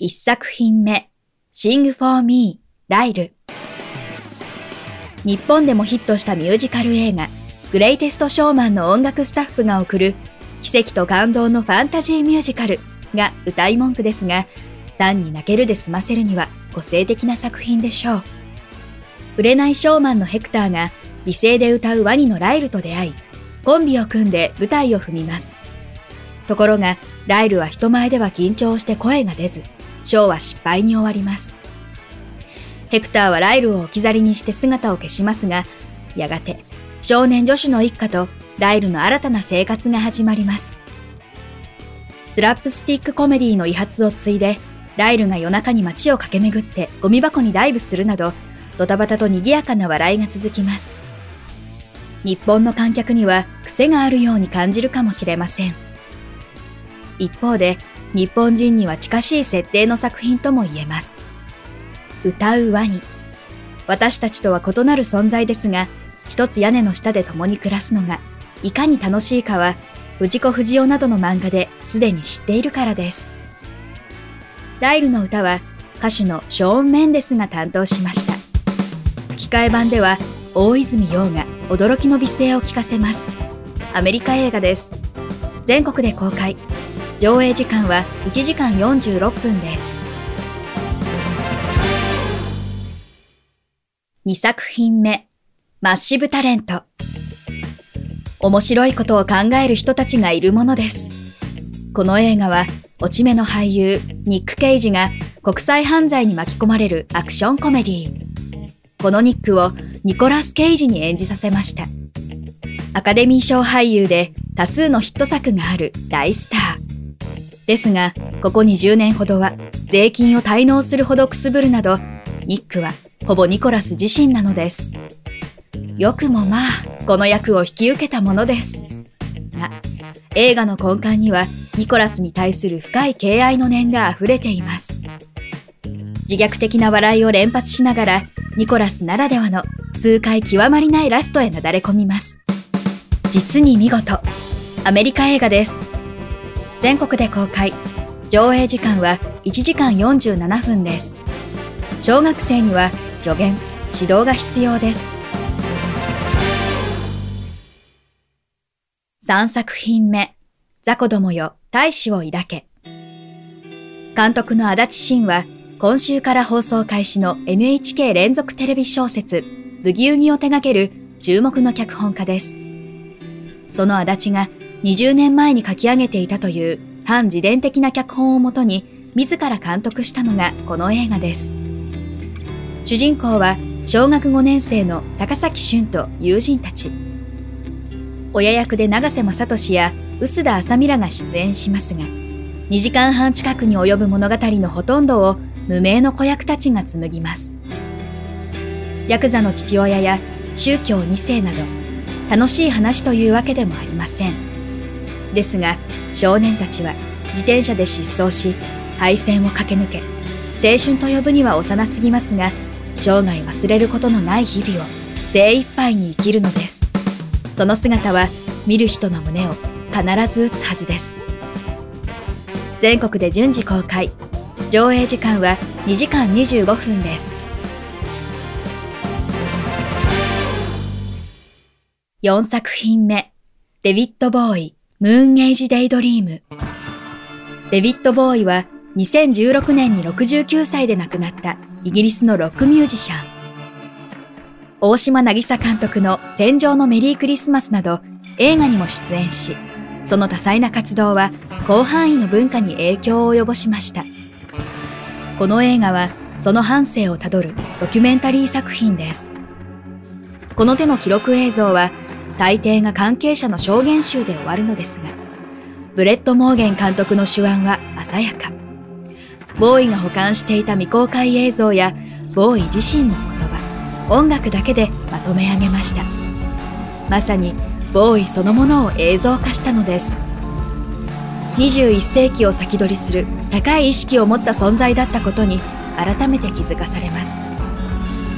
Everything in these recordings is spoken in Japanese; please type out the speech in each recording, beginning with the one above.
1作品目 Sing for Me ライル日本でもヒットしたミュージカル映画グレイテストショーマンの音楽スタッフが送る奇跡と感動のファンタジーミュージカルが歌い文句ですが単に泣けるで済ませるには個性的な作品でしょう。売れないショーマンのヘクターが美声で歌うワニのライルと出会い、コンビを組んで舞台を踏みます。ところが、ライルは人前では緊張して声が出ず、ショーは失敗に終わります。ヘクターはライルを置き去りにして姿を消しますが、やがて少年ジョシュの一家とライルの新たな生活が始まります。スラップスティックコメディの衣鉢を継いで、ライルが夜中に街を駆け巡ってゴミ箱にダイブするなど、ドタバタと賑やかな笑いが続きます。日本の観客には癖があるように感じるかもしれません。一方で、日本人には近しい設定の作品とも言えます。歌うワニ。私たちとは異なる存在ですが、一つ屋根の下で共に暮らすのが、いかに楽しいかは、藤子不二雄などの漫画ですでに知っているからです。ライルの歌は歌手のショーン・メンデスが担当しました。吹き替え版では大泉洋が驚きの美声を聞かせます。アメリカ映画です。全国で公開。上映時間は1時間46分です。2作品目、マッシブタレント。面白いことを考える人たちがいるものです。この映画は落ち目の俳優、ニック・ケイジが国際犯罪に巻き込まれるアクションコメディこのニックをニコラス・ケイジに演じさせました。アカデミー賞俳優で多数のヒット作がある大スター。ですが、ここ20年ほどは税金を滞納するほどくすぶるなど、ニックはほぼニコラス自身なのです。よくもまあ、この役を引き受けたものです。が、映画の根幹にはニコラスに対する深い敬愛の念が溢れています。自虐的な笑いを連発しながら、ニコラスならではの痛快極まりないラストへなだれ込みます。実に見事。アメリカ映画です。全国で公開。上映時間は1時間47分です。小学生には助言、指導が必要です。3作品目。ザコどもよ、大使を抱け。監督の足立慎は、今週から放送開始の NHK 連続テレビ小説、ブギウギを手掛ける注目の脚本家です。その足立が20年前に書き上げていたという反自伝的な脚本をもとに自ら監督したのがこの映画です。主人公は小学5年生の高崎俊と友人たち。親役で長瀬正俊や臼田麻美らが出演しますが、2時間半近くに及ぶ物語のほとんどを無名の子役たちが紡ぎます。ヤクザの父親や宗教2世など、楽しい話というわけでもありません。ですが、少年たちは自転車で失踪し、敗戦を駆け抜け、青春と呼ぶには幼すぎますが、生涯忘れることのない日々を精一杯に生きるのです。その姿は見る人の胸を必ず打つはずです。全国で順次公開。上映時間は2時間25分です。4作品目デヴィッド・ボウイ。ムーンエイジ・デイドリームデヴィッド・ボウイは2016年に69歳で亡くなったイギリスのロックミュージシャン大島渚監督の戦場のメリークリスマスなど映画にも出演しその多彩な活動は広範囲の文化に影響を及ぼしました。この映画はその半生をたどるドキュメンタリー作品です。この手の記録映像は大抵が関係者の証言集で終わるのですが、ブレット・モーゲン監督の手腕は鮮やか。ボーイが保管していた未公開映像やボーイ自身の言葉、音楽だけでまとめ上げました。まさにボーイそのものを映像化したのです。21世紀を先取りする高い意識を持った存在だったことに改めて気づかされます。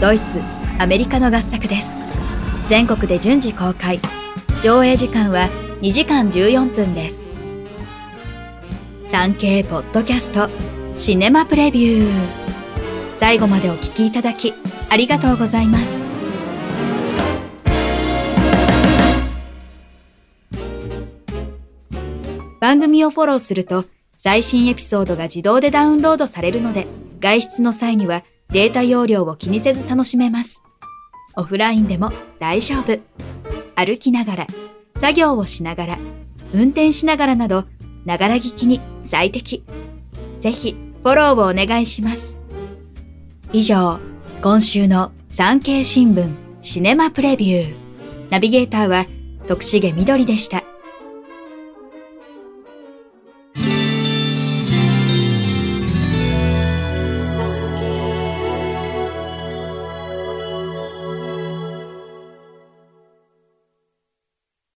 ドイツ、アメリカの合作です。全国で順次公開。上映時間は2時間14分です。3K ポッドキャストシネマプレビュー。最後までお聞きいただきありがとうございます。番組をフォローすると最新エピソードが自動でダウンロードされるので外出の際にはデータ容量を気にせず楽しめます。オフラインでも大丈夫。歩きながら、作業をしながら、運転しながらなど、ながら聞きに最適。ぜひ、フォローをお願いします。以上、今週の産経新聞シネマプレビュー。ナビゲーターは徳重みどりでした。